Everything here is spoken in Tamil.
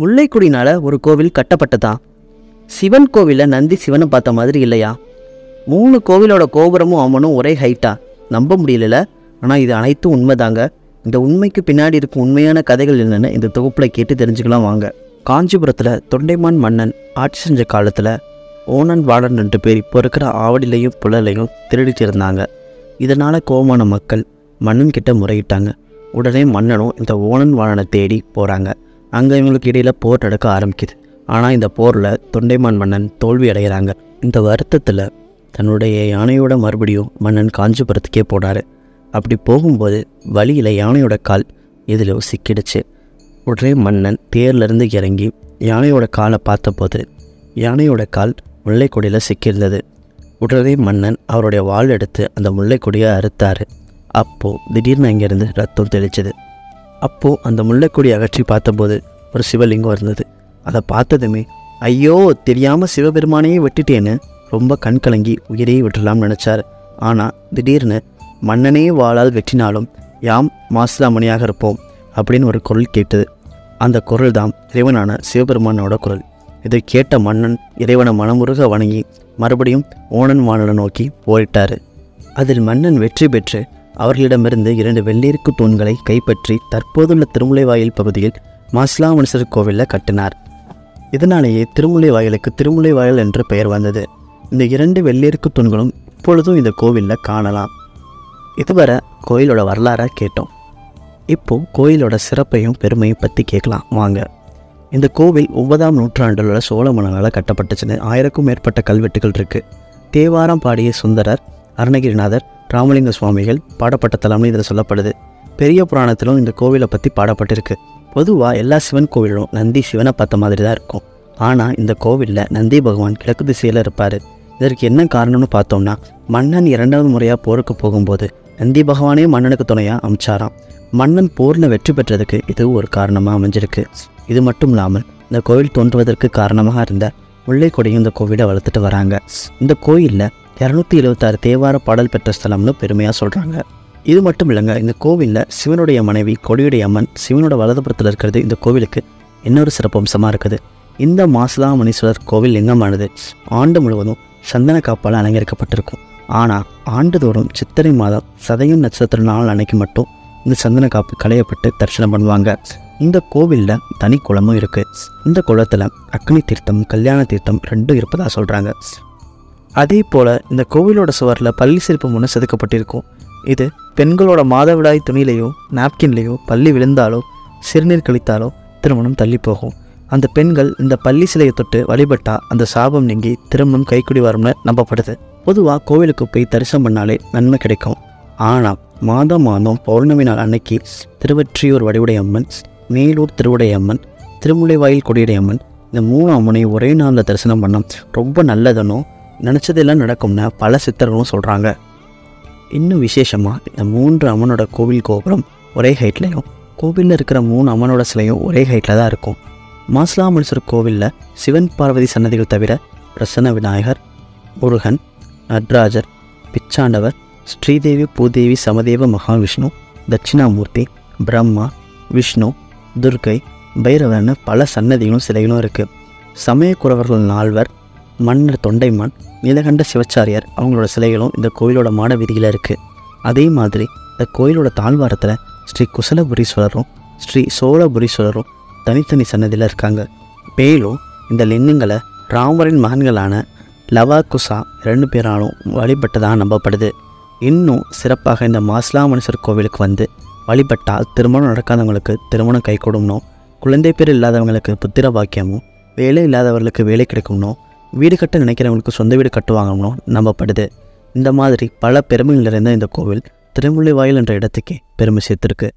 முல்லைக்குடினால ஒரு கோவில் கட்டப்பட்டதா? சிவன் கோவிலில் நந்தி சிவனை பார்த்த மாதிரி இல்லையா? மூணு கோவிலோட கோபுரமும் அவனும் ஒரே ஹைட்டா நம்ப முடியல ஆனால் இது அனைத்தும் உண்மைதாங்க. இந்த உண்மைக்கு பின்னாடி இருக்கும் உண்மையான கதைகள் என்னென்னு இந்த தொகுப்பில் கேட்டு தெரிஞ்சுக்கலாம் வாங்க. காஞ்சிபுரத்தில் தொண்டைமான் மன்னன் ஆட்சி செஞ்ச காலத்தில் ஓணன் வாழன் ரெண்டு பேர் இப்போ இருக்கிற ஆவடிலையும் புழலையும் திருடிட்டு இருந்தாங்க. இதனால் கோமான மக்கள் மன்னன் கிட்ட முறையிட்டாங்க. உடனே மன்னனும் இந்த ஓணன் வாழனை தேடி போகிறாங்க அங்கே இவங்களுக்கு இடையில் போர் நடக்க ஆரம்பிக்குது. ஆனால் இந்த போரில் தொண்டைமான் மன்னன் தோல்வி அடைகிறாங்க. இந்த வருத்தத்தில் தன்னுடைய யானையோட மறுபடியும் மன்னன் காஞ்சிபுரத்துக்கே போனார். அப்படி போகும்போது வழியில் யானையோட கால் எதிலோ சிக்கிடுச்சு. உடனே மன்னன் தேர்லேருந்து இறங்கி யானையோட காலை பார்த்தபோது யானையோட கால் முல்லைக்கொடியில் சிக்கியிருந்தது. உடனே மன்னன் அவருடைய வாள் எடுத்து அந்த முல்லைக்கொடியை அறுத்தார். அப்போது திடீர்னு அங்கேருந்து ரத்தம் தெளிச்சது. அப்போது அந்த முல்லைக்கொடி அகற்றி பார்த்தபோது ஒரு சிவலிங்கம் இருந்தது. அதை பார்த்ததுமே ஐயோ தெரியாமல் சிவபெருமானையே வெட்டிட்டேன்னு ரொம்ப கண் கலங்கி உயிரையே விட்டுலாம்னு நினச்சார். ஆனால் திடீர்னு மன்னனே வாளால் வெட்டினாலும் யாம் மாசிலாமணியாக இருப்போம் அப்படின்னு ஒரு குரல் கேட்டது. அந்த குரல் தான் இறைவனான சிவபெருமானோட குரல். இதை கேட்ட மன்னன் இறைவனை மனமுருக வணங்கி மறுபடியும் ஓணன் வானலை நோக்கி ஓடிட்டார். அதில் மன்னன் வெற்றி பெற்று அவர்களிடமிருந்து இரண்டு வெள்ளீருக்கு தூண்களை கைப்பற்றி தற்போதுள்ள திருமுலைவாயில் பகுதியில் மாசிலாமணிசர் கோவிலில் கட்டினார். இதனாலேயே திருமுலை வாயிலுக்கு திருமுலை வாயில் என்று பெயர் வந்தது. இந்த இரண்டு வெள்ளீருக்கு தூண்களும் இப்பொழுதும் இந்த கோவிலில் காணலாம். இதுவரை கோயிலோட வரலாறை கேட்டோம். இப்போ கோயிலோட சிறப்பையும் பெருமையும் பற்றி கேட்கலாம். வாங்க. இந்த கோவில் ஒன்பதாம் நூற்றாண்டில் உள்ள சோழ மன்னனால் கட்டப்பட்டுச்சுன்னு ஆயிரக்கும் மேற்பட்ட கல்வெட்டுகள் இருக்குது தேவாரம் பாடிய சுந்தரர் அருணகிரிநாதர் ராமலிங்க சுவாமிகள் பாடப்பட்ட தலம்னு இதில் சொல்லப்படுது. பெரிய புராணத்திலும் இந்த கோவிலை பற்றி பாடப்பட்டிருக்கு. பொதுவாக எல்லா சிவன் கோவிலும் நந்தி சிவனை பார்த்த மாதிரி தான் இருக்கும். ஆனால் இந்த கோவிலில் நந்தி பகவான் கிழக்கு திசையில் இருப்பார். இதற்கு என்ன காரணம்னு பார்த்தோம்னா மன்னன் இரண்டாவது முறையாக போருக்கு போகும்போது நந்தி பகவானே மன்னனுக்கு துணையாக அமைச்சாராம். மன்னன் போரில் வெற்றி பெற்றதுக்கு இது ஒரு காரணமாக அமைஞ்சிருக்கு. இது மட்டும் இல்லாமல் இந்த கோவில் தோன்றுவதற்கு காரணமாக இருந்த முல்லைக்கொடியும் இந்த கோவிலை வளர்த்துட்டு வராங்க. இந்த கோயிலில் இரநூத்தி எழுபத்தாறு தேவார பாடல் பெற்ற ஸ்தலம்னு பெருமையாக சொல்கிறாங்க இது மட்டும் இல்லைங்க இந்த கோவிலில் சிவனுடைய மனைவி கொடியுடைய அம்மன் சிவனோட வலதுபுறத்தில் இருக்கிறது இந்த கோவிலுக்கு இன்னொரு சிறப்பம்சமாக இருக்குது. இந்த மாசிலாமணீஸ்வரர் கோவில் லிங்கமானது ஆண்டு முழுவதும் சந்தன காப்பால் அலங்கரிக்கப்பட்டிருக்கும். ஆனால் ஆண்டுதோறும் சித்திரை மாதம் சதயம் நட்சத்திர நாள் அன்னைக்கு மட்டும் இந்த சந்தன காப்பு களையப்பட்டு தரிசனம் பண்ணுவாங்க. இந்த கோவிலில் தனி குளமும் இருக்குது இந்த குளத்தில் அக்னி தீர்த்தம் கல்யாண தீர்த்தம் ரெண்டும் இருப்பதாக சொல்கிறாங்க அதே போல் இந்த கோவிலோட சுவரில் பள்ளி சிற்பம் ஒன்று செதுக்கப்பட்டிருக்கும். இது பெண்களோட மாதவிடாய் துணியிலையோ நாப்கின்லேயோ பள்ளி விழுந்தாலோ சிறுநீர் கழித்தாலோ திருமணம் தள்ளி போகும். அந்த பெண்கள் இந்த பள்ளி சிலையை தொட்டு வழிபட்டால் அந்த சாபம் நீங்கி திருமணம் கைக்குடி வரும்னு நம்பப்படுது. பொதுவாக கோவிலுக்கு போய் தரிசனம் பண்ணாலே நன்மை கிடைக்கும். ஆனால் மாதம் மாதம் பௌர்ணமி நாள் அன்னைக்கு திருவற்றியூர் வடிவுடைய அம்மன் மேலூர் திருவுடைய அம்மன் திருமுலைவாயில் கொடியுடைய அம்மன் இந்த மூணு அம்மனை ஒரே நாளில் தரிசனம் பண்ணோம் ரொம்ப நல்லதுன்னு நினச்சதெல்லாம் நடக்கும்னு பல சித்தர்களும் சொல்கிறாங்க இன்னும் விசேஷமாக இந்த மூன்று அம்மனோட கோவில் கோபுரம் ஒரே ஹைட்லேயும் கோவிலில் இருக்கிற மூணு அம்மனோட சிலையும் ஒரே ஹைட்டில் தான் இருக்கும். மாசிலாமணீஸ்வரர் கோவிலில் சிவன் பார்வதி சன்னதிகள் தவிர பிரசன்ன விநாயகர் முருகன் நட்ராஜர் பிச்சாண்டவர் ஸ்ரீதேவி பூதேவி சமதேவ மகாவிஷ்ணு தட்சிணாமூர்த்தி பிரம்மா விஷ்ணு துர்க்கை பைரவர்னு பல சன்னதிகளும் சிலைகளும் இருக்குது சமயக்குறவர்கள் நால்வர் மன்னர் தொண்டைமான் நீலகண்ட சிவச்சாரியார் அவங்களோட சிலைகளும் இந்த கோயிலோட மாட வீதியில் இருக்குது அதே மாதிரி இந்த கோயிலோட தாழ்வாரத்தில் ஸ்ரீ குசலபுரீஸ்வரரும் ஸ்ரீ சோழபுரீஸ்வரரும் தனித்தனி சன்னதியில் இருக்காங்க. மேலும் இந்த லிங்கங்களை ராமரின் மகன்களான லவா குசா ரெண்டு பேராலும் வழிபட்டதாக நம்பப்படுது. இன்னும் சிறப்பாக இந்த மாசிலாமணீஸ்வரர் கோவிலுக்கு வந்து வழிபட்டால் திருமணம் நடக்காதவங்களுக்கு திருமணம் கை கொடும்னோ குழந்தை பேர் இல்லாதவங்களுக்கு புத்திர பாக்கியமும் வேலை இல்லாதவர்களுக்கு வேலை கிடைக்கும்னோ வீடு கட்ட நினைக்கிறவங்களுக்கு சொந்த வீடு கட்டுவாங்கன்னு நம்பப்படுது. இந்த மாதிரி பல பெருமைகள் நிறைந்த இந்த கோவில் திருமுல்லைவாயில் என்ற இடத்துக்கே பெருமை சேர்த்திருக்கு.